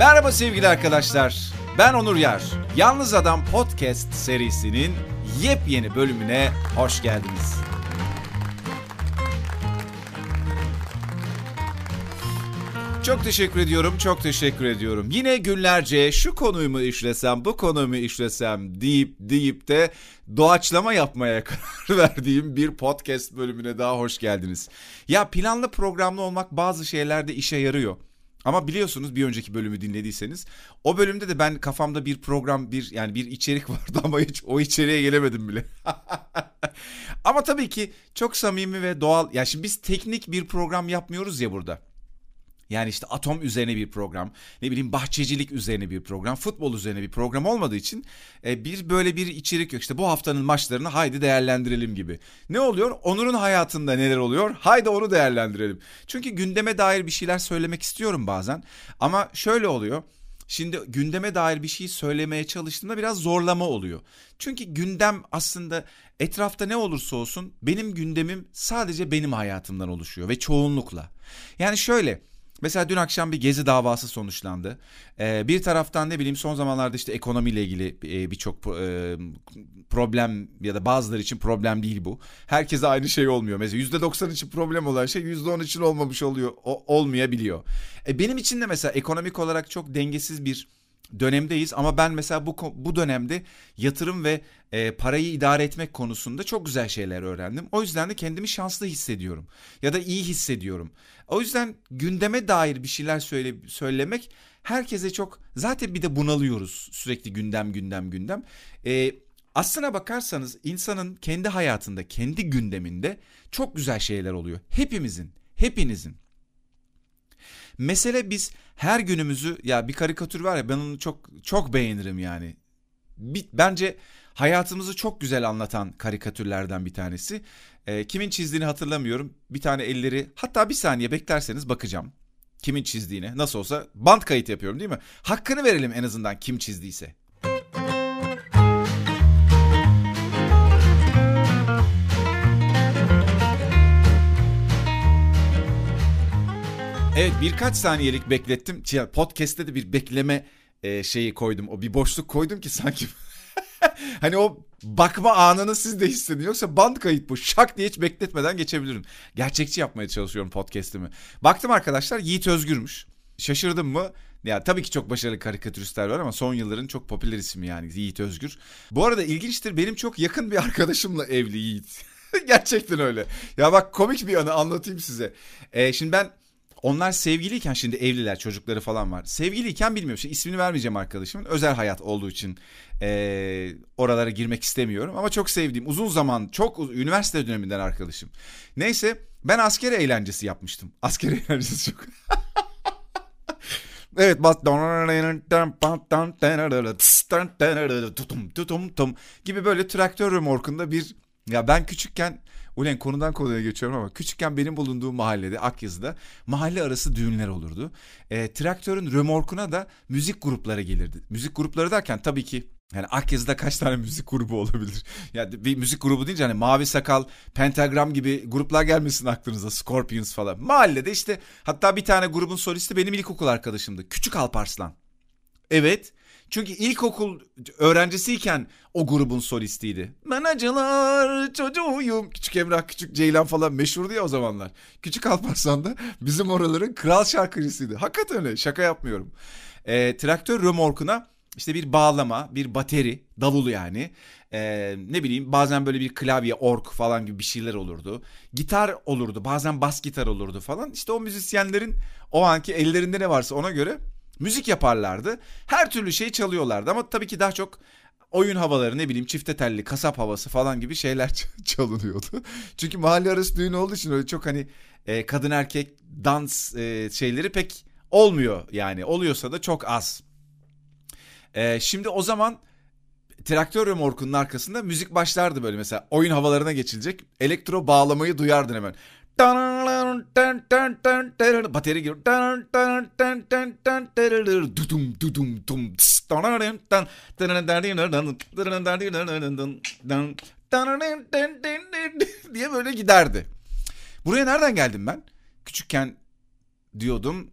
Merhaba sevgili arkadaşlar. Ben Onur Yar. Yalnız Adam Podcast serisinin yepyeni bölümüne hoş geldiniz. Çok teşekkür ediyorum, çok teşekkür ediyorum. Yine günlerce şu konuyu mu işlesem, bu konuyu mu işlesem deyip deyip de doğaçlama yapmaya karar verdiğim bir podcast bölümüne daha hoş geldiniz. Ya planlı programlı olmak bazı şeylerde işe yarıyor. Ama biliyorsunuz bir önceki bölümü dinlediyseniz o bölümde de ben kafamda bir program bir yani bir içerik vardı ama hiç o içeriğe gelemedim bile. ama tabii ki çok samimi ve doğal. Ya şimdi biz teknik bir program yapmıyoruz ya burada. Yani işte atom üzerine bir program, ne bileyim bahçecilik üzerine bir program, futbol üzerine bir program olmadığı için e, bir böyle bir içerik yok. İşte bu haftanın maçlarını haydi değerlendirelim gibi. Ne oluyor? Onur'un hayatında neler oluyor? Haydi onu değerlendirelim. Çünkü gündeme dair bir şeyler söylemek istiyorum bazen. Ama şöyle oluyor. Şimdi gündeme dair bir şey söylemeye çalıştığımda biraz zorlama oluyor. Çünkü gündem aslında etrafta ne olursa olsun benim gündemim sadece benim hayatımdan oluşuyor ve çoğunlukla. Yani şöyle Mesela dün akşam bir gezi davası sonuçlandı. Ee, bir taraftan ne bileyim son zamanlarda işte ekonomiyle ilgili e, birçok e, problem ya da bazıları için problem değil bu. Herkese aynı şey olmuyor. Mesela %90 için problem olan şey %10 için olmamış oluyor, o, olmayabiliyor. E, benim için de mesela ekonomik olarak çok dengesiz bir dönemdeyiz ama ben mesela bu bu dönemde yatırım ve e, parayı idare etmek konusunda çok güzel şeyler öğrendim. O yüzden de kendimi şanslı hissediyorum ya da iyi hissediyorum. O yüzden gündeme dair bir şeyler söyle, söylemek herkese çok zaten bir de bunalıyoruz sürekli gündem gündem gündem. E, aslına bakarsanız insanın kendi hayatında kendi gündeminde çok güzel şeyler oluyor. Hepimizin hepinizin. Mesele biz her günümüzü ya bir karikatür var ya ben onu çok çok beğenirim yani. Bir, bence hayatımızı çok güzel anlatan karikatürlerden bir tanesi. E, kimin çizdiğini hatırlamıyorum. Bir tane elleri hatta bir saniye beklerseniz bakacağım. Kimin çizdiğine nasıl olsa band kayıt yapıyorum değil mi? Hakkını verelim en azından kim çizdiyse. Evet birkaç saniyelik beklettim. Podcast'te de bir bekleme e, şeyi koydum. O bir boşluk koydum ki sanki hani o bakma anını siz de hissedin. Yoksa band kayıt bu. Şak diye hiç bekletmeden geçebilirim. Gerçekçi yapmaya çalışıyorum podcast'imi. Baktım arkadaşlar Yiğit Özgür'müş. Şaşırdım mı? Ya tabii ki çok başarılı karikatüristler var ama son yılların çok popüler ismi yani Yiğit Özgür. Bu arada ilginçtir benim çok yakın bir arkadaşımla evli Yiğit. Gerçekten öyle. Ya bak komik bir anı anlatayım size. Ee, şimdi ben onlar sevgiliyken şimdi evliler çocukları falan var. Sevgiliyken bilmiyorum. Şimdi ismini vermeyeceğim arkadaşımın. Özel hayat olduğu için e, oralara girmek istemiyorum. Ama çok sevdiğim uzun zaman çok üniversite döneminden arkadaşım. Neyse ben asker eğlencesi yapmıştım. Asker eğlencesi çok. evet gibi böyle traktör remorkunda bir ya ben küçükken Ulen konudan konuya geçiyorum ama küçükken benim bulunduğum mahallede Akyazı'da mahalle arası düğünler olurdu. E, traktörün römorkuna da müzik grupları gelirdi. Müzik grupları derken tabii ki yani Akyazı'da kaç tane müzik grubu olabilir? Yani bir müzik grubu deyince hani Mavi Sakal, Pentagram gibi gruplar gelmesin aklınıza. Scorpions falan. Mahallede işte hatta bir tane grubun solisti benim ilkokul arkadaşımdı. Küçük Alparslan. Evet. Çünkü ilkokul öğrencisiyken o grubun solistiydi. Ben acılar çocuğuyum. Küçük Emrah, Küçük Ceylan falan meşhurdu ya o zamanlar. Küçük Alparslan da bizim oraların kral şarkıcısıydı. Hakikaten öyle şaka yapmıyorum. E, traktör römorkuna işte bir bağlama, bir bateri, davul yani. Ee, ne bileyim bazen böyle bir klavye, ork falan gibi bir şeyler olurdu. Gitar olurdu, bazen bas gitar olurdu falan. İşte o müzisyenlerin o anki ellerinde ne varsa ona göre müzik yaparlardı. Her türlü şey çalıyorlardı ama tabii ki daha çok oyun havaları ne bileyim çifte telli kasap havası falan gibi şeyler çalınıyordu. Çünkü mahalle arası düğün olduğu için öyle çok hani e, kadın erkek dans e, şeyleri pek olmuyor yani oluyorsa da çok az. E, şimdi o zaman traktör remorkunun arkasında müzik başlardı böyle mesela oyun havalarına geçilecek elektro bağlamayı duyardın hemen. Bateri giriyor. Diye böyle giderdi. Buraya nereden geldim ben? Küçükken diyordum.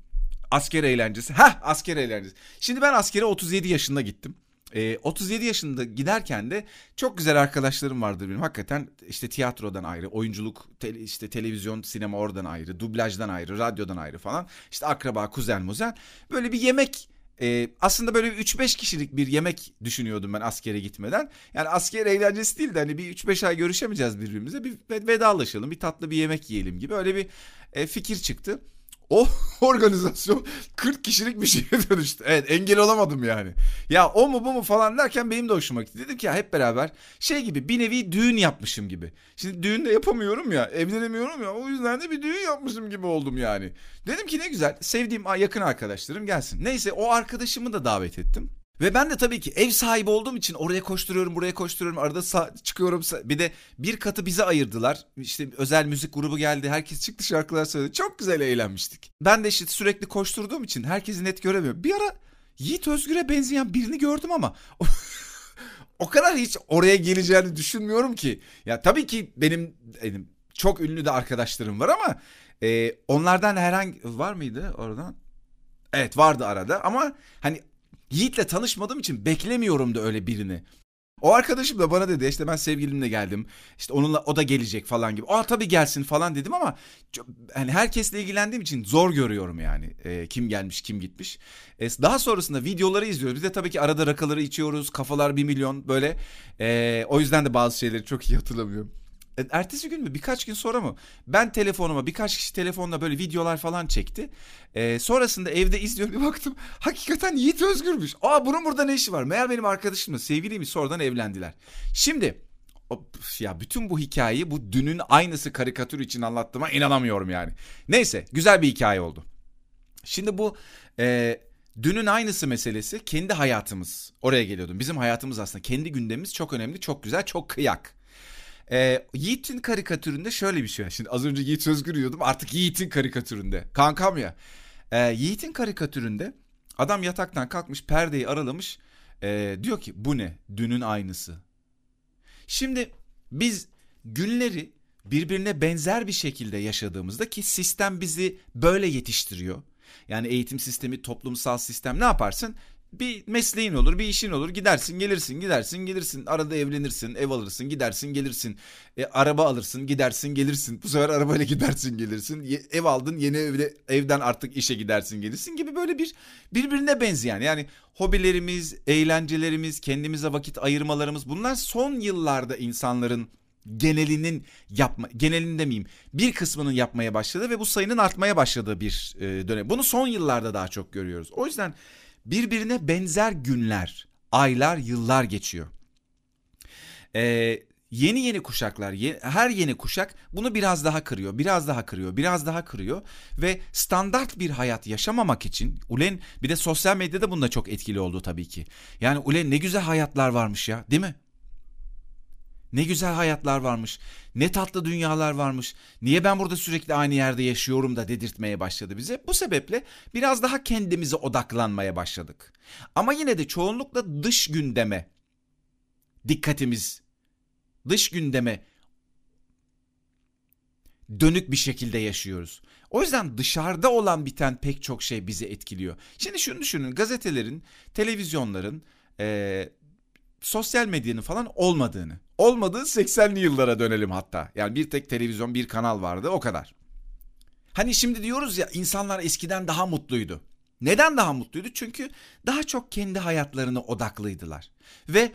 Asker eğlencesi. Heh asker eğlencesi. Şimdi ben askere 37 yaşında gittim. E, 37 yaşında giderken de çok güzel arkadaşlarım vardı benim. Hakikaten işte tiyatrodan ayrı, oyunculuk, te, işte televizyon, sinema oradan ayrı, dublajdan ayrı, radyodan ayrı falan. İşte akraba, kuzen, muzen. Böyle bir yemek e, aslında böyle 3-5 kişilik bir yemek düşünüyordum ben askere gitmeden. Yani asker eğlencesi değil de hani bir 3-5 ay görüşemeyeceğiz birbirimize. Bir vedalaşalım, bir tatlı bir yemek yiyelim gibi öyle bir e, fikir çıktı. O organizasyon 40 kişilik bir şeye dönüştü. Evet engel olamadım yani. Ya o mu bu mu falan derken benim de hoşuma gitti. Dedim ki ya hep beraber şey gibi bir nevi düğün yapmışım gibi. Şimdi düğün de yapamıyorum ya evlenemiyorum ya o yüzden de bir düğün yapmışım gibi oldum yani. Dedim ki ne güzel sevdiğim yakın arkadaşlarım gelsin. Neyse o arkadaşımı da davet ettim. Ve ben de tabii ki ev sahibi olduğum için oraya koşturuyorum, buraya koşturuyorum. Arada sa- çıkıyorum. Bir de bir katı bize ayırdılar. İşte özel müzik grubu geldi. Herkes çıktı şarkılar söyledi. Çok güzel eğlenmiştik. Ben de işte sürekli koşturduğum için herkesi net göremiyorum. Bir ara Yiğit Özgür'e benzeyen birini gördüm ama o kadar hiç oraya geleceğini düşünmüyorum ki. Ya tabii ki benim, benim çok ünlü de arkadaşlarım var ama e, onlardan herhangi var mıydı oradan? Evet vardı arada ama hani Yiğit'le tanışmadığım için beklemiyorum da öyle birini. O arkadaşım da bana dedi işte ben sevgilimle geldim. İşte onunla o da gelecek falan gibi. Aa tabii gelsin falan dedim ama hani herkesle ilgilendiğim için zor görüyorum yani. E, kim gelmiş kim gitmiş. E, daha sonrasında videoları izliyoruz. Biz de tabii ki arada rakaları içiyoruz. Kafalar bir milyon böyle. E, o yüzden de bazı şeyleri çok iyi hatırlamıyorum. E, ertesi gün mü birkaç gün sonra mı ben telefonuma birkaç kişi telefonla böyle videolar falan çekti. Ee, sonrasında evde izliyorum bir baktım hakikaten Yiğit Özgür'müş. Aa bunun burada ne işi var? Meğer benim arkadaşımla sevgiliymiş sonradan evlendiler. Şimdi ya bütün bu hikayeyi bu dünün aynısı karikatür için anlattığıma inanamıyorum yani. Neyse güzel bir hikaye oldu. Şimdi bu e, dünün aynısı meselesi kendi hayatımız. Oraya geliyordum. Bizim hayatımız aslında kendi gündemimiz çok önemli, çok güzel, çok kıyak. E, Yiğit'in karikatüründe şöyle bir şey var. Şimdi az önce Yiğit Özgür yiyordum artık Yiğit'in karikatüründe. Kankam ya. E, Yiğit'in karikatüründe adam yataktan kalkmış perdeyi aralamış. E, diyor ki bu ne? Dünün aynısı. Şimdi biz günleri birbirine benzer bir şekilde yaşadığımızda ki sistem bizi böyle yetiştiriyor. Yani eğitim sistemi, toplumsal sistem ne yaparsın? Bir mesleğin olur, bir işin olur. Gidersin, gelirsin, gidersin, gelirsin. Arada evlenirsin, ev alırsın, gidersin, gelirsin. E, araba alırsın, gidersin, gelirsin. Bu sefer arabayla gidersin, gelirsin. Ye, ev aldın, yeni evde evden artık işe gidersin, gelirsin gibi böyle bir birbirine benzeyen. Yani hobilerimiz, eğlencelerimiz, kendimize vakit ayırmalarımız bunlar son yıllarda insanların genelinin yapma genelini demeyeyim bir kısmının yapmaya başladı ve bu sayının artmaya başladığı bir e, dönem. Bunu son yıllarda daha çok görüyoruz. O yüzden birbirine benzer günler, aylar, yıllar geçiyor. Ee, yeni yeni kuşaklar, her yeni kuşak bunu biraz daha kırıyor, biraz daha kırıyor, biraz daha kırıyor ve standart bir hayat yaşamamak için Ulen bir de sosyal medyada bunda çok etkili oldu tabii ki. Yani Ulen ne güzel hayatlar varmış ya, değil mi? Ne güzel hayatlar varmış. Ne tatlı dünyalar varmış. Niye ben burada sürekli aynı yerde yaşıyorum da dedirtmeye başladı bize. Bu sebeple biraz daha kendimize odaklanmaya başladık. Ama yine de çoğunlukla dış gündeme dikkatimiz dış gündeme dönük bir şekilde yaşıyoruz. O yüzden dışarıda olan biten pek çok şey bizi etkiliyor. Şimdi şunu düşünün gazetelerin, televizyonların, ee, sosyal medyanın falan olmadığını. Olmadığı 80'li yıllara dönelim hatta. Yani bir tek televizyon, bir kanal vardı o kadar. Hani şimdi diyoruz ya insanlar eskiden daha mutluydu. Neden daha mutluydu? Çünkü daha çok kendi hayatlarına odaklıydılar. Ve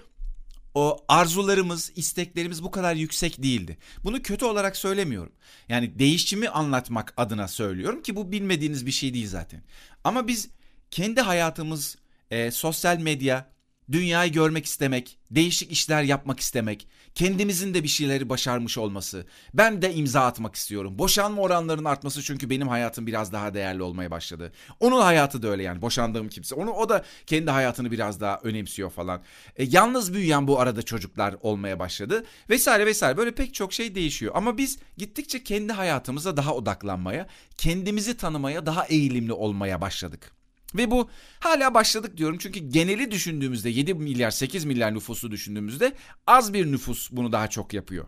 o arzularımız, isteklerimiz bu kadar yüksek değildi. Bunu kötü olarak söylemiyorum. Yani değişimi anlatmak adına söylüyorum ki bu bilmediğiniz bir şey değil zaten. Ama biz kendi hayatımız, e, sosyal medya, dünyayı görmek istemek, değişik işler yapmak istemek, kendimizin de bir şeyleri başarmış olması. Ben de imza atmak istiyorum. Boşanma oranlarının artması çünkü benim hayatım biraz daha değerli olmaya başladı. Onun hayatı da öyle yani boşandığım kimse. Onu o da kendi hayatını biraz daha önemsiyor falan. E, yalnız büyüyen bu arada çocuklar olmaya başladı vesaire vesaire. Böyle pek çok şey değişiyor. Ama biz gittikçe kendi hayatımıza daha odaklanmaya, kendimizi tanımaya daha eğilimli olmaya başladık. Ve bu hala başladık diyorum çünkü geneli düşündüğümüzde 7 milyar 8 milyar nüfusu düşündüğümüzde az bir nüfus bunu daha çok yapıyor.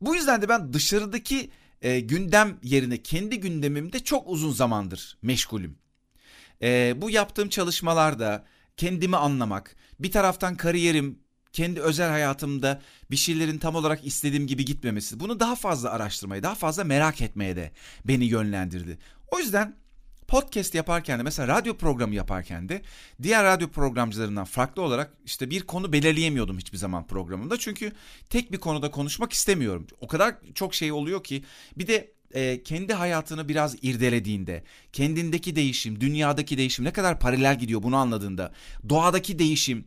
Bu yüzden de ben dışarıdaki e, gündem yerine kendi gündemimde çok uzun zamandır meşgulüm. E, bu yaptığım çalışmalarda kendimi anlamak, bir taraftan kariyerim, kendi özel hayatımda bir şeylerin tam olarak istediğim gibi gitmemesi, bunu daha fazla araştırmaya, daha fazla merak etmeye de beni yönlendirdi. O yüzden podcast yaparken de mesela radyo programı yaparken de diğer radyo programcılarından farklı olarak işte bir konu belirleyemiyordum hiçbir zaman programımda. Çünkü tek bir konuda konuşmak istemiyorum. O kadar çok şey oluyor ki bir de e, kendi hayatını biraz irdelediğinde, kendindeki değişim, dünyadaki değişim ne kadar paralel gidiyor bunu anladığında, doğadaki değişim.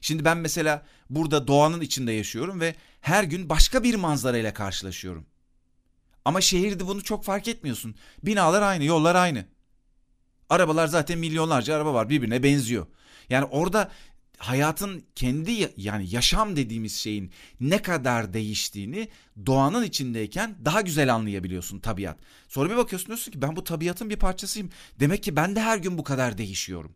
Şimdi ben mesela burada doğanın içinde yaşıyorum ve her gün başka bir manzarayla karşılaşıyorum. Ama şehirde bunu çok fark etmiyorsun. Binalar aynı, yollar aynı. Arabalar zaten milyonlarca araba var birbirine benziyor. Yani orada hayatın kendi yani yaşam dediğimiz şeyin ne kadar değiştiğini doğanın içindeyken daha güzel anlayabiliyorsun tabiat. Sonra bir bakıyorsun diyorsun ki ben bu tabiatın bir parçasıyım. Demek ki ben de her gün bu kadar değişiyorum.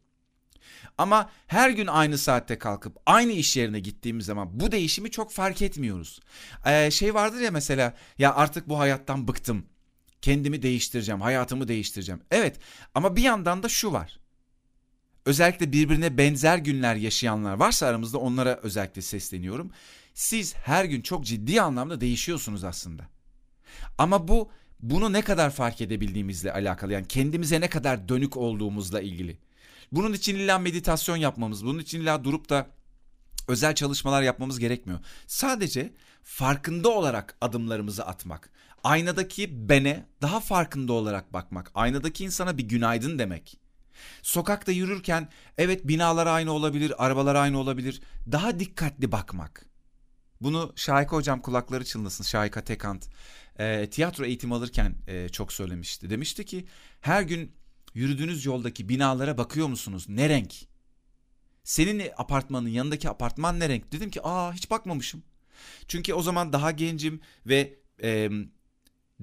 Ama her gün aynı saatte kalkıp aynı iş yerine gittiğimiz zaman bu değişimi çok fark etmiyoruz. Ee, şey vardır ya mesela ya artık bu hayattan bıktım. Kendimi değiştireceğim, hayatımı değiştireceğim. Evet ama bir yandan da şu var. Özellikle birbirine benzer günler yaşayanlar varsa aramızda onlara özellikle sesleniyorum. Siz her gün çok ciddi anlamda değişiyorsunuz aslında. Ama bu bunu ne kadar fark edebildiğimizle alakalı. Yani kendimize ne kadar dönük olduğumuzla ilgili. Bunun için illa meditasyon yapmamız, bunun için illa durup da özel çalışmalar yapmamız gerekmiyor. Sadece farkında olarak adımlarımızı atmak. Aynadaki bene daha farkında olarak bakmak. Aynadaki insana bir günaydın demek. Sokakta yürürken evet binalar aynı olabilir, arabalar aynı olabilir. Daha dikkatli bakmak. Bunu Şahika hocam kulakları çınlasın. Şahika Tekant e, tiyatro eğitimi alırken e, çok söylemişti. Demişti ki her gün yürüdüğünüz yoldaki binalara bakıyor musunuz? Ne renk? Senin apartmanın yanındaki apartman ne renk? Dedim ki aa hiç bakmamışım. Çünkü o zaman daha gencim ve e,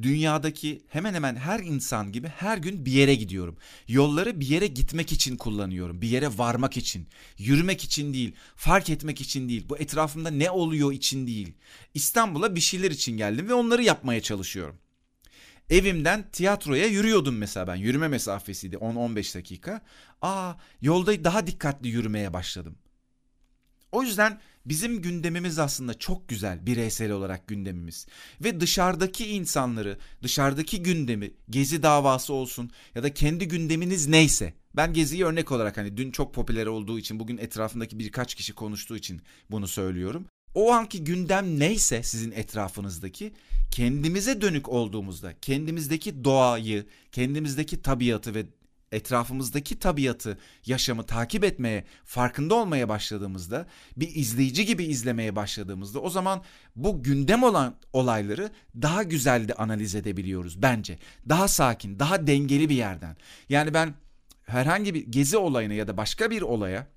dünyadaki hemen hemen her insan gibi her gün bir yere gidiyorum. Yolları bir yere gitmek için kullanıyorum. Bir yere varmak için. Yürümek için değil. Fark etmek için değil. Bu etrafımda ne oluyor için değil. İstanbul'a bir şeyler için geldim ve onları yapmaya çalışıyorum. Evimden tiyatroya yürüyordum mesela ben. Yürüme mesafesiydi 10-15 dakika. Aa yolda daha dikkatli yürümeye başladım. O yüzden bizim gündemimiz aslında çok güzel bireysel olarak gündemimiz. Ve dışarıdaki insanları, dışarıdaki gündemi, gezi davası olsun ya da kendi gündeminiz neyse. Ben geziyi örnek olarak hani dün çok popüler olduğu için bugün etrafındaki birkaç kişi konuştuğu için bunu söylüyorum. O anki gündem neyse sizin etrafınızdaki kendimize dönük olduğumuzda kendimizdeki doğayı, kendimizdeki tabiatı ve etrafımızdaki tabiatı, yaşamı takip etmeye, farkında olmaya başladığımızda, bir izleyici gibi izlemeye başladığımızda o zaman bu gündem olan olayları daha güzel de analiz edebiliyoruz bence. Daha sakin, daha dengeli bir yerden. Yani ben herhangi bir gezi olayına ya da başka bir olaya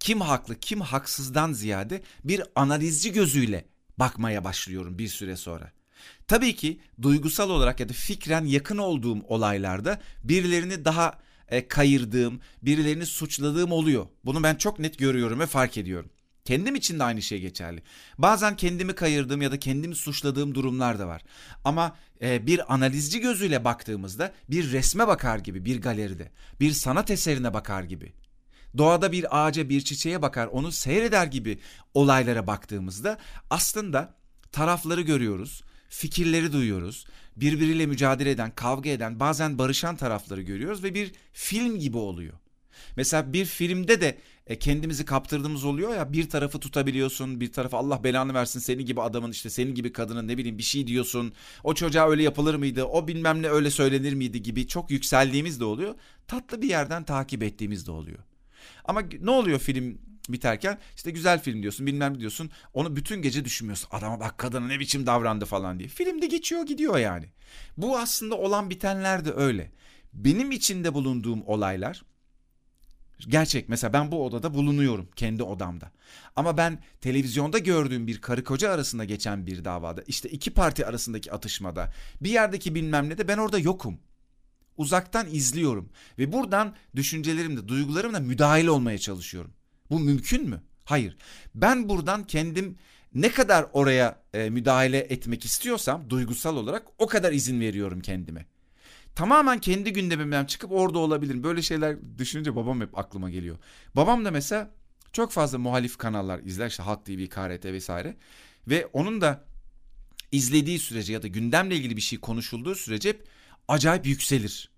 kim haklı, kim haksızdan ziyade bir analizci gözüyle bakmaya başlıyorum bir süre sonra. Tabii ki duygusal olarak ya da fikren yakın olduğum olaylarda birilerini daha e, kayırdığım, birilerini suçladığım oluyor. Bunu ben çok net görüyorum ve fark ediyorum. Kendim için de aynı şey geçerli. Bazen kendimi kayırdığım ya da kendimi suçladığım durumlar da var. Ama e, bir analizci gözüyle baktığımızda bir resme bakar gibi bir galeride, bir sanat eserine bakar gibi. Doğada bir ağaca, bir çiçeğe bakar, onu seyreder gibi olaylara baktığımızda aslında tarafları görüyoruz fikirleri duyuyoruz. Birbiriyle mücadele eden, kavga eden, bazen barışan tarafları görüyoruz ve bir film gibi oluyor. Mesela bir filmde de e, kendimizi kaptırdığımız oluyor ya bir tarafı tutabiliyorsun bir tarafı Allah belanı versin seni gibi adamın işte senin gibi kadının ne bileyim bir şey diyorsun o çocuğa öyle yapılır mıydı o bilmem ne öyle söylenir miydi gibi çok yükseldiğimiz de oluyor tatlı bir yerden takip ettiğimiz de oluyor. Ama ne oluyor film biterken işte güzel film diyorsun bilmem diyorsun. Onu bütün gece düşünmüyorsun. Adama bak kadına ne biçim davrandı falan diye. Filmde geçiyor gidiyor yani. Bu aslında olan bitenler de öyle. Benim içinde bulunduğum olaylar gerçek mesela ben bu odada bulunuyorum kendi odamda. Ama ben televizyonda gördüğüm bir karı koca arasında geçen bir davada işte iki parti arasındaki atışmada bir yerdeki bilmem ne de ben orada yokum. Uzaktan izliyorum ve buradan düşüncelerimle duygularımla müdahil olmaya çalışıyorum bu mümkün mü? Hayır. Ben buradan kendim ne kadar oraya e, müdahale etmek istiyorsam duygusal olarak o kadar izin veriyorum kendime. Tamamen kendi gündemimden çıkıp orada olabilirim. Böyle şeyler düşününce babam hep aklıma geliyor. Babam da mesela çok fazla muhalif kanallar izler işte Halk TV, KRT vesaire. Ve onun da izlediği sürece ya da gündemle ilgili bir şey konuşulduğu sürece hep acayip yükselir.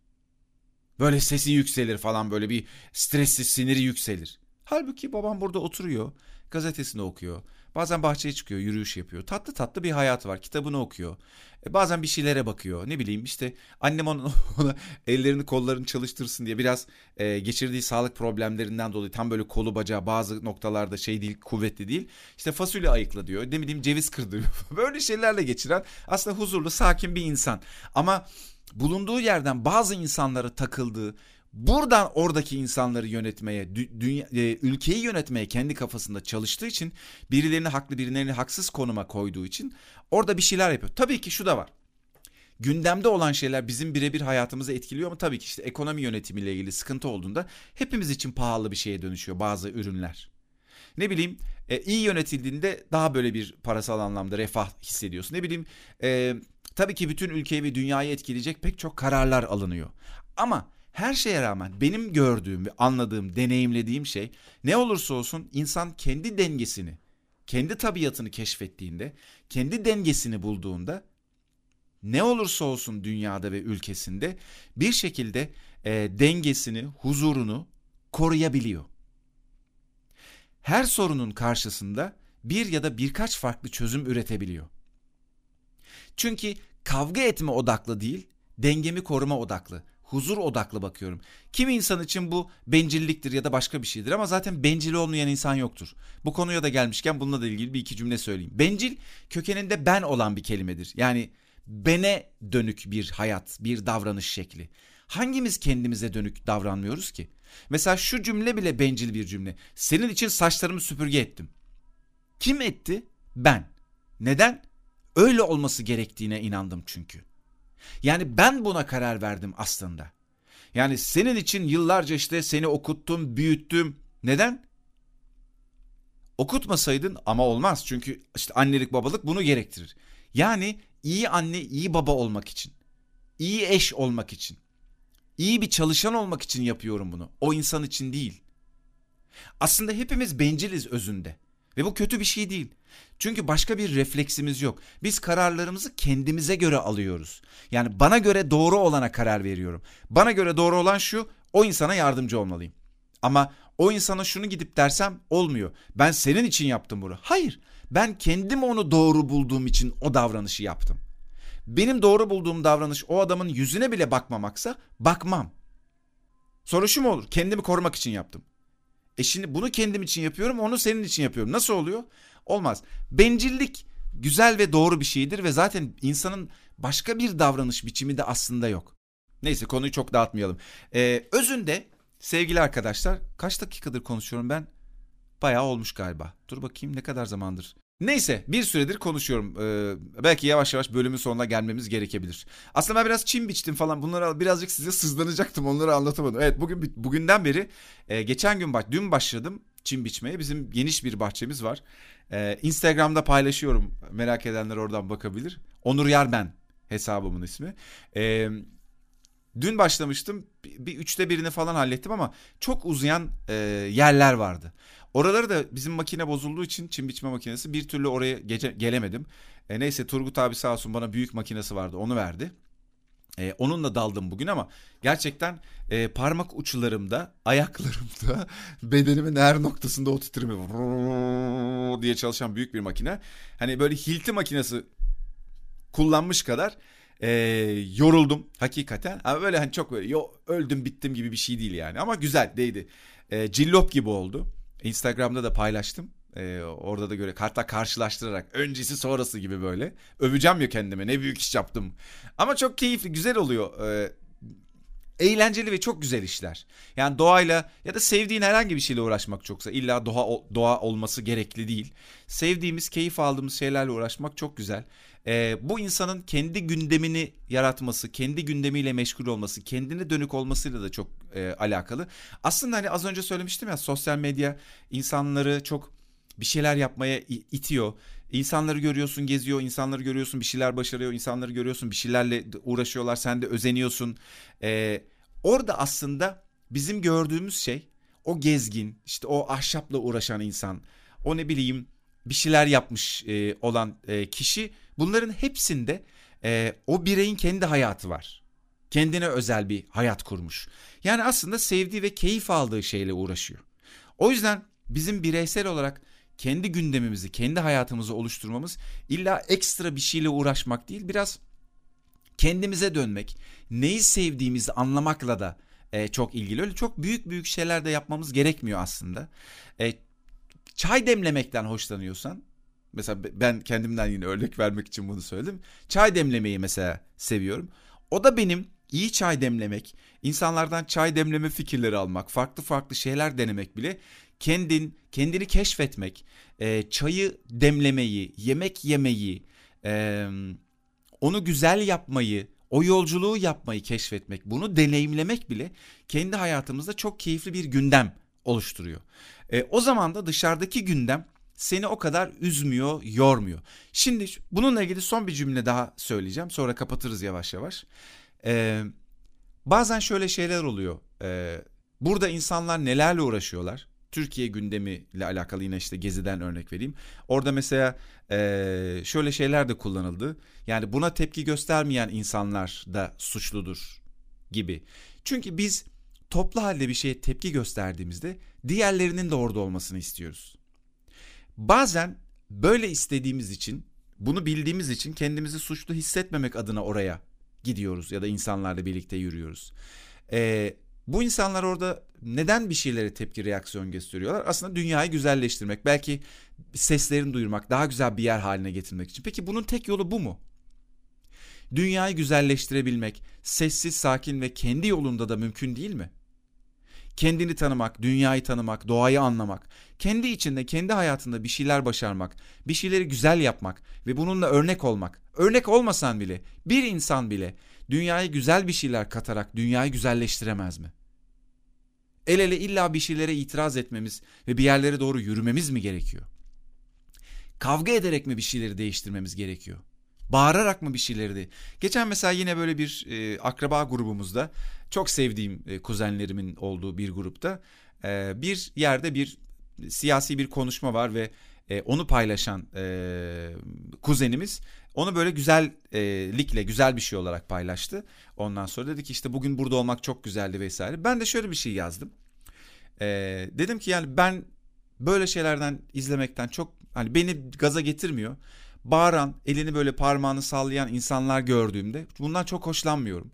Böyle sesi yükselir falan böyle bir stresli siniri yükselir. Halbuki babam burada oturuyor, gazetesini okuyor. Bazen bahçeye çıkıyor, yürüyüş yapıyor. Tatlı tatlı bir hayat var. Kitabını okuyor. E, bazen bir şeylere bakıyor. Ne bileyim işte annem ona, ona ellerini kollarını çalıştırsın diye biraz e, geçirdiği sağlık problemlerinden dolayı tam böyle kolu bacağı bazı noktalarda şey değil kuvvetli değil. İşte fasulye ayıkla diyor. Ne bileyim ceviz kırdırıyor. böyle şeylerle geçiren aslında huzurlu sakin bir insan. Ama bulunduğu yerden bazı insanlara takıldığı buradan oradaki insanları yönetmeye, dünya, e, ülkeyi yönetmeye kendi kafasında çalıştığı için birilerini haklı birilerini haksız konuma koyduğu için orada bir şeyler yapıyor. Tabii ki şu da var. Gündemde olan şeyler bizim birebir hayatımızı etkiliyor mu? Tabii ki işte ekonomi yönetimiyle ilgili sıkıntı olduğunda hepimiz için pahalı bir şeye dönüşüyor bazı ürünler. Ne bileyim e, iyi yönetildiğinde daha böyle bir parasal anlamda refah hissediyorsun. Ne bileyim e, tabii ki bütün ülkeyi ve dünyayı etkileyecek pek çok kararlar alınıyor. Ama her şeye rağmen benim gördüğüm ve anladığım, deneyimlediğim şey ne olursa olsun insan kendi dengesini, kendi tabiatını keşfettiğinde, kendi dengesini bulduğunda ne olursa olsun dünyada ve ülkesinde bir şekilde e, dengesini, huzurunu koruyabiliyor. Her sorunun karşısında bir ya da birkaç farklı çözüm üretebiliyor. Çünkü kavga etme odaklı değil, dengemi koruma odaklı, huzur odaklı bakıyorum. Kimi insan için bu bencilliktir ya da başka bir şeydir ama zaten bencil olmayan insan yoktur. Bu konuya da gelmişken bununla da ilgili bir iki cümle söyleyeyim. Bencil kökeninde ben olan bir kelimedir. Yani bene dönük bir hayat, bir davranış şekli. Hangimiz kendimize dönük davranmıyoruz ki? Mesela şu cümle bile bencil bir cümle. Senin için saçlarımı süpürge ettim. Kim etti? Ben. Neden? Öyle olması gerektiğine inandım çünkü. Yani ben buna karar verdim aslında. Yani senin için yıllarca işte seni okuttum, büyüttüm. Neden? Okutmasaydın ama olmaz çünkü işte annelik babalık bunu gerektirir. Yani iyi anne, iyi baba olmak için. iyi eş olmak için. iyi bir çalışan olmak için yapıyorum bunu. O insan için değil. Aslında hepimiz benciliz özünde. Ve bu kötü bir şey değil. Çünkü başka bir refleksimiz yok. Biz kararlarımızı kendimize göre alıyoruz. Yani bana göre doğru olana karar veriyorum. Bana göre doğru olan şu, o insana yardımcı olmalıyım. Ama o insana şunu gidip dersem olmuyor. Ben senin için yaptım bunu. Hayır. Ben kendim onu doğru bulduğum için o davranışı yaptım. Benim doğru bulduğum davranış o adamın yüzüne bile bakmamaksa bakmam. Soru şu mu olur? Kendimi korumak için yaptım. E şimdi bunu kendim için yapıyorum, onu senin için yapıyorum. Nasıl oluyor? Olmaz. Bencillik güzel ve doğru bir şeydir ve zaten insanın başka bir davranış biçimi de aslında yok. Neyse konuyu çok dağıtmayalım. Ee, özünde sevgili arkadaşlar kaç dakikadır konuşuyorum ben? Bayağı olmuş galiba. Dur bakayım ne kadar zamandır. Neyse bir süredir konuşuyorum. Ee, belki yavaş yavaş bölümün sonuna gelmemiz gerekebilir. Aslında ben biraz çim biçtim falan. Bunları birazcık size sızlanacaktım. Onları anlatamadım. Evet bugün bugünden beri e, geçen gün bak dün başladım çim biçmeye. Bizim geniş bir bahçemiz var. Ee, Instagram'da paylaşıyorum. Merak edenler oradan bakabilir. Onur Yarben hesabımın ismi. Ee, dün başlamıştım. Bir, bir üçte birini falan hallettim ama çok uzayan e, yerler vardı. Oraları da bizim makine bozulduğu için çim biçme makinesi bir türlü oraya gece, gelemedim. E, neyse Turgut abi sağ olsun bana büyük makinesi vardı onu verdi. E, onunla daldım bugün ama gerçekten e, parmak uçlarımda, ayaklarımda, bedenimin her noktasında o titreme diye çalışan büyük bir makine. Hani böyle hilti makinesi kullanmış kadar e, yoruldum hakikaten. Ama böyle hani çok böyle yo, öldüm bittim gibi bir şey değil yani. Ama güzel değdi. E, cillop gibi oldu. Instagram'da da paylaştım. Ee, orada da göre hatta karşılaştırarak öncesi sonrası gibi böyle. Öveceğim ya kendime ne büyük iş yaptım. Ama çok keyifli güzel oluyor. Ee, eğlenceli ve çok güzel işler. Yani doğayla ya da sevdiğin herhangi bir şeyle uğraşmak çoksa illa doğa doğa olması gerekli değil. Sevdiğimiz, keyif aldığımız şeylerle uğraşmak çok güzel. Ee, bu insanın kendi gündemini yaratması, kendi gündemiyle meşgul olması, kendine dönük olmasıyla da çok e, alakalı. Aslında hani az önce söylemiştim ya sosyal medya insanları çok bir şeyler yapmaya itiyor. İnsanları görüyorsun, geziyor, insanları görüyorsun, bir şeyler başarıyor, insanları görüyorsun, bir şeylerle uğraşıyorlar, sen de özeniyorsun. Ee, orada aslında bizim gördüğümüz şey o gezgin, işte o ahşapla uğraşan insan, o ne bileyim bir şeyler yapmış e, olan e, kişi bunların hepsinde e, o bireyin kendi hayatı var. Kendine özel bir hayat kurmuş. Yani aslında sevdiği ve keyif aldığı şeyle uğraşıyor. O yüzden bizim bireysel olarak kendi gündemimizi, kendi hayatımızı oluşturmamız illa ekstra bir şeyle uğraşmak değil, biraz kendimize dönmek, neyi sevdiğimizi anlamakla da e, çok ilgili. Öyle çok büyük büyük şeyler de yapmamız gerekmiyor aslında. E, çay demlemekten hoşlanıyorsan, mesela ben kendimden yine örnek vermek için bunu söyledim. Çay demlemeyi mesela seviyorum. O da benim iyi çay demlemek, insanlardan çay demleme fikirleri almak, farklı farklı şeyler denemek bile kendin kendini keşfetmek, e, çayı demlemeyi, yemek yemeyi, e, onu güzel yapmayı, o yolculuğu yapmayı keşfetmek, bunu deneyimlemek bile kendi hayatımızda çok keyifli bir gündem oluşturuyor. E, o zaman da dışarıdaki gündem seni o kadar üzmüyor, yormuyor. Şimdi bununla ilgili son bir cümle daha söyleyeceğim. Sonra kapatırız yavaş yavaş. Ee, bazen şöyle şeyler oluyor. Ee, burada insanlar nelerle uğraşıyorlar? Türkiye gündemiyle alakalı yine işte Gezi'den örnek vereyim. Orada mesela e, şöyle şeyler de kullanıldı. Yani buna tepki göstermeyen insanlar da suçludur gibi. Çünkü biz toplu halde bir şeye tepki gösterdiğimizde diğerlerinin de orada olmasını istiyoruz. Bazen böyle istediğimiz için, bunu bildiğimiz için kendimizi suçlu hissetmemek adına oraya gidiyoruz ya da insanlarla birlikte yürüyoruz. Ee, bu insanlar orada neden bir şeylere tepki reaksiyon gösteriyorlar? Aslında dünyayı güzelleştirmek, belki seslerini duyurmak, daha güzel bir yer haline getirmek için. Peki bunun tek yolu bu mu? Dünyayı güzelleştirebilmek, sessiz, sakin ve kendi yolunda da mümkün değil mi? Kendini tanımak, dünyayı tanımak, doğayı anlamak, kendi içinde, kendi hayatında bir şeyler başarmak, bir şeyleri güzel yapmak ve bununla örnek olmak. Örnek olmasan bile, bir insan bile dünyaya güzel bir şeyler katarak dünyayı güzelleştiremez mi? El ele illa bir şeylere itiraz etmemiz ve bir yerlere doğru yürümemiz mi gerekiyor? Kavga ederek mi bir şeyleri değiştirmemiz gerekiyor? Bağırarak mı bir şeyleri de? Geçen mesela yine böyle bir e, akraba grubumuzda çok sevdiğim e, kuzenlerimin olduğu bir grupta e, bir yerde bir siyasi bir konuşma var ve e, onu paylaşan kuzenimiz onu böyle güzellikle güzel bir şey olarak paylaştı. Ondan sonra dedi ki işte bugün burada olmak çok güzeldi vesaire. Ben de şöyle bir şey yazdım. Dedim ki yani ben böyle şeylerden izlemekten çok hani beni gaza getirmiyor. Bağıran, elini böyle parmağını sallayan insanlar gördüğümde bundan çok hoşlanmıyorum.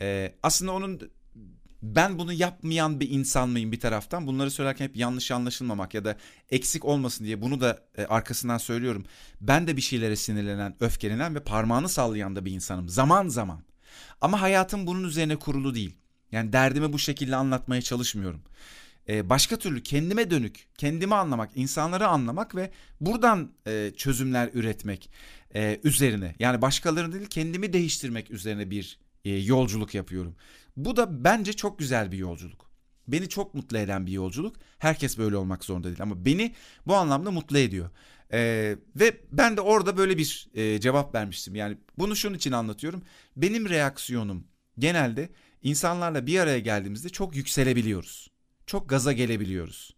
Ee, aslında onun ben bunu yapmayan bir insan mıyım bir taraftan? Bunları söylerken hep yanlış anlaşılmamak ya da eksik olmasın diye bunu da e, arkasından söylüyorum. Ben de bir şeylere sinirlenen, öfkelenen ve parmağını sallayan da bir insanım zaman zaman. Ama hayatım bunun üzerine kurulu değil. Yani derdimi bu şekilde anlatmaya çalışmıyorum. Ee, başka türlü kendime dönük, kendimi anlamak, insanları anlamak ve buradan e, çözümler üretmek e, üzerine. Yani başkalarını değil kendimi değiştirmek üzerine bir e, yolculuk yapıyorum. Bu da bence çok güzel bir yolculuk. Beni çok mutlu eden bir yolculuk. Herkes böyle olmak zorunda değil ama beni bu anlamda mutlu ediyor. Ee, ve ben de orada böyle bir e, cevap vermiştim. Yani bunu şunun için anlatıyorum. Benim reaksiyonum genelde insanlarla bir araya geldiğimizde çok yükselebiliyoruz. Çok gaza gelebiliyoruz.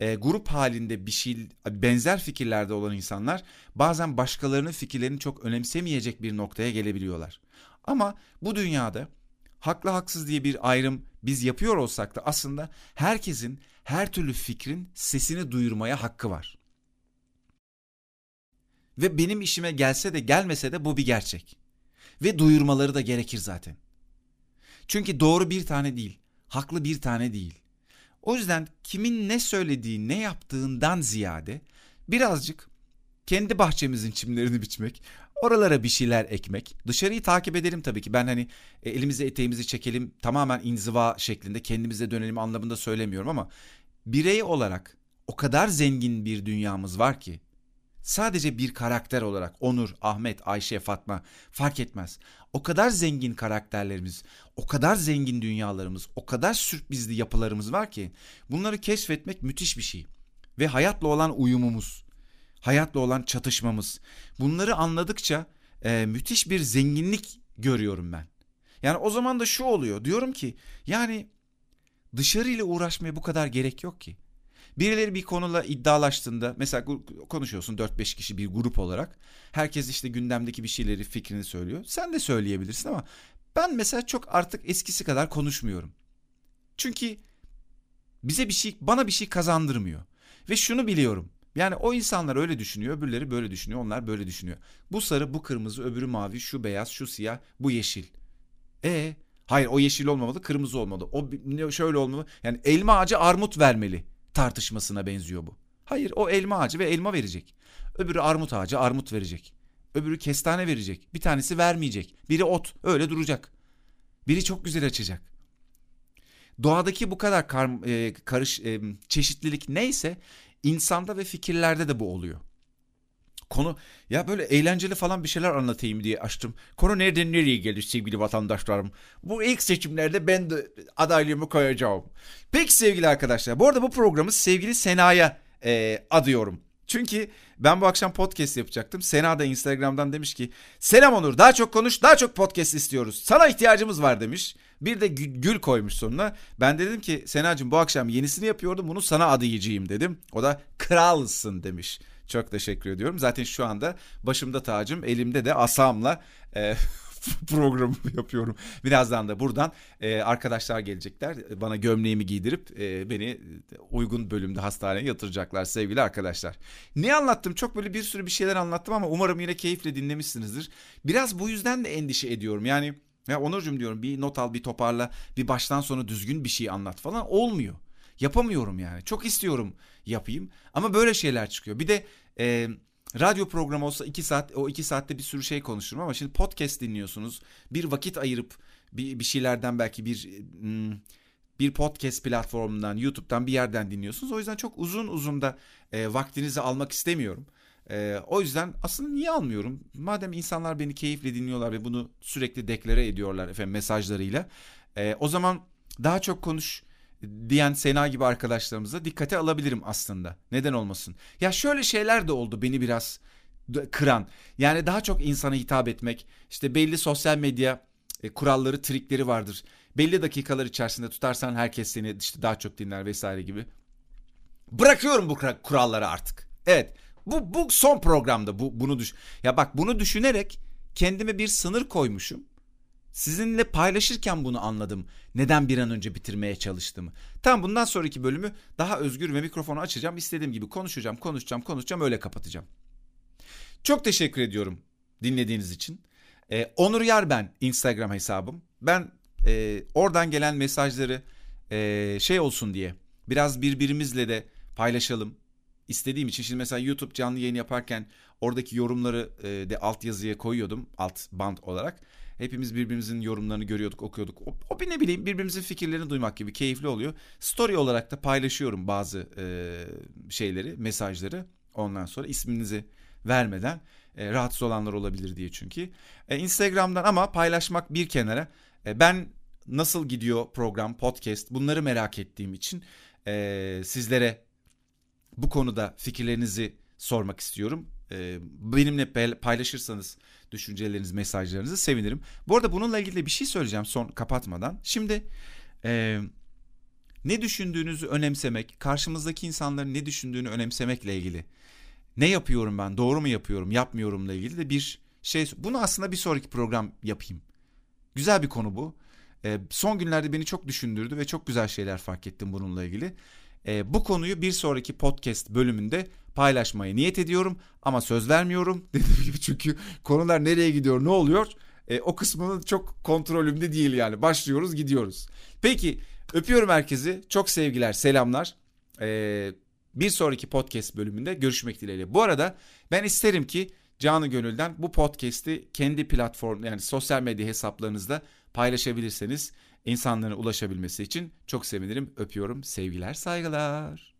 E, grup halinde bir şey benzer fikirlerde olan insanlar bazen başkalarının fikirlerini çok önemsemeyecek bir noktaya gelebiliyorlar. Ama bu dünyada haklı haksız diye bir ayrım biz yapıyor olsak da aslında herkesin her türlü fikrin sesini duyurmaya hakkı var. Ve benim işime gelse de gelmese de bu bir gerçek. Ve duyurmaları da gerekir zaten. Çünkü doğru bir tane değil, haklı bir tane değil. O yüzden kimin ne söylediği, ne yaptığından ziyade birazcık kendi bahçemizin çimlerini biçmek, Oralara bir şeyler ekmek. Dışarıyı takip edelim tabii ki. Ben hani e, elimizi eteğimizi çekelim tamamen inziva şeklinde kendimize dönelim anlamında söylemiyorum ama birey olarak o kadar zengin bir dünyamız var ki sadece bir karakter olarak Onur, Ahmet, Ayşe, Fatma fark etmez. O kadar zengin karakterlerimiz, o kadar zengin dünyalarımız, o kadar sürprizli yapılarımız var ki bunları keşfetmek müthiş bir şey. Ve hayatla olan uyumumuz, hayatla olan çatışmamız. Bunları anladıkça e, müthiş bir zenginlik görüyorum ben. Yani o zaman da şu oluyor. Diyorum ki yani dışarıyla uğraşmaya bu kadar gerek yok ki. Birileri bir konuyla iddialaştığında mesela konuşuyorsun 4-5 kişi bir grup olarak. Herkes işte gündemdeki bir şeyleri fikrini söylüyor. Sen de söyleyebilirsin ama ben mesela çok artık eskisi kadar konuşmuyorum. Çünkü bize bir şey bana bir şey kazandırmıyor. Ve şunu biliyorum. Yani o insanlar öyle düşünüyor, öbürleri böyle düşünüyor, onlar böyle düşünüyor. Bu sarı, bu kırmızı, öbürü mavi, şu beyaz, şu siyah, bu yeşil. E hayır o yeşil olmamalı, kırmızı olmalı. O şöyle olmalı. Yani elma ağacı armut vermeli tartışmasına benziyor bu. Hayır o elma ağacı ve elma verecek. Öbürü armut ağacı armut verecek. Öbürü kestane verecek. Bir tanesi vermeyecek. Biri ot öyle duracak. Biri çok güzel açacak. Doğadaki bu kadar kar, e, karış e, çeşitlilik neyse insanda ve fikirlerde de bu oluyor. Konu ya böyle eğlenceli falan bir şeyler anlatayım diye açtım. Konu nereden nereye geldi sevgili vatandaşlarım. Bu ilk seçimlerde ben de adaylığımı koyacağım. Peki sevgili arkadaşlar. Bu arada bu programı sevgili Sena'ya e, adıyorum. Çünkü ben bu akşam podcast yapacaktım. Sena da Instagram'dan demiş ki Selam Onur daha çok konuş daha çok podcast istiyoruz. Sana ihtiyacımız var demiş. Bir de gül koymuş sonuna. Ben dedim ki Senacığım bu akşam yenisini yapıyordum bunu sana adayacağım dedim. O da kralsın demiş. Çok teşekkür ediyorum. Zaten şu anda başımda tacım, elimde de asamla e, programı yapıyorum. Birazdan da buradan e, arkadaşlar gelecekler. Bana gömleğimi giydirip e, beni uygun bölümde hastaneye yatıracaklar sevgili arkadaşlar. Ne anlattım? Çok böyle bir sürü bir şeyler anlattım ama umarım yine keyifle dinlemişsinizdir. Biraz bu yüzden de endişe ediyorum. Yani ya Onurcuğum diyorum bir not al bir toparla bir baştan sona düzgün bir şey anlat falan olmuyor. Yapamıyorum yani. Çok istiyorum yapayım ama böyle şeyler çıkıyor. Bir de e, radyo programı olsa iki saat o iki saatte bir sürü şey konuşurum ama şimdi podcast dinliyorsunuz. Bir vakit ayırıp bir, bir şeylerden belki bir hmm, bir podcast platformundan, YouTube'dan bir yerden dinliyorsunuz. O yüzden çok uzun uzun da e, vaktinizi almak istemiyorum. E, o yüzden aslında niye almıyorum? Madem insanlar beni keyifle dinliyorlar ve bunu sürekli deklare ediyorlar efendim mesajlarıyla. E, o zaman daha çok konuş diyen Sena gibi arkadaşlarımıza dikkate alabilirim aslında. Neden olmasın? Ya şöyle şeyler de oldu beni biraz kıran. Yani daha çok insana hitap etmek. İşte belli sosyal medya e, kuralları, trikleri vardır. Belli dakikalar içerisinde tutarsan herkes seni işte daha çok dinler vesaire gibi. Bırakıyorum bu kuralları artık. Evet. Bu bu son programda bu bunu düş. Ya bak bunu düşünerek kendime bir sınır koymuşum. Sizinle paylaşırken bunu anladım. Neden bir an önce bitirmeye çalıştığımı. Tam bundan sonraki bölümü daha özgür ve mikrofonu açacağım. İstediğim gibi konuşacağım, konuşacağım, konuşacağım öyle kapatacağım. Çok teşekkür ediyorum dinlediğiniz için. Ee, Onur Yar ben Instagram hesabım. Ben e, oradan gelen mesajları e, şey olsun diye biraz birbirimizle de paylaşalım istediğim için. Şimdi mesela YouTube canlı yayın yaparken oradaki yorumları e, de alt yazıya koyuyordum alt band olarak. Hepimiz birbirimizin yorumlarını görüyorduk, okuyorduk. O, o bir ne bileyim birbirimizin fikirlerini duymak gibi keyifli oluyor. Story olarak da paylaşıyorum bazı e, şeyleri, mesajları. Ondan sonra isminizi vermeden e, rahatsız olanlar olabilir diye çünkü. E, Instagram'dan ama paylaşmak bir kenara. E, ben nasıl gidiyor program, podcast bunları merak ettiğim için e, sizlere bu konuda fikirlerinizi sormak istiyorum. E, benimle paylaşırsanız düşüncelerinizi, mesajlarınızı sevinirim. Bu arada bununla ilgili bir şey söyleyeceğim son kapatmadan. Şimdi e, ne düşündüğünüzü önemsemek, karşımızdaki insanların ne düşündüğünü önemsemekle ilgili. Ne yapıyorum ben, doğru mu yapıyorum, yapmıyorumla ilgili de bir şey. Bunu aslında bir sonraki program yapayım. Güzel bir konu bu. E, son günlerde beni çok düşündürdü ve çok güzel şeyler fark ettim bununla ilgili. E, bu konuyu bir sonraki podcast bölümünde paylaşmayı niyet ediyorum ama söz vermiyorum. Dediğim gibi çünkü konular nereye gidiyor, ne oluyor? E, o kısmının çok kontrolümde değil yani. Başlıyoruz, gidiyoruz. Peki öpüyorum herkesi. Çok sevgiler, selamlar. E, bir sonraki podcast bölümünde görüşmek dileğiyle. Bu arada ben isterim ki canı gönülden bu podcast'i kendi platform yani sosyal medya hesaplarınızda paylaşabilirseniz insanların ulaşabilmesi için çok sevinirim. Öpüyorum. Sevgiler, saygılar.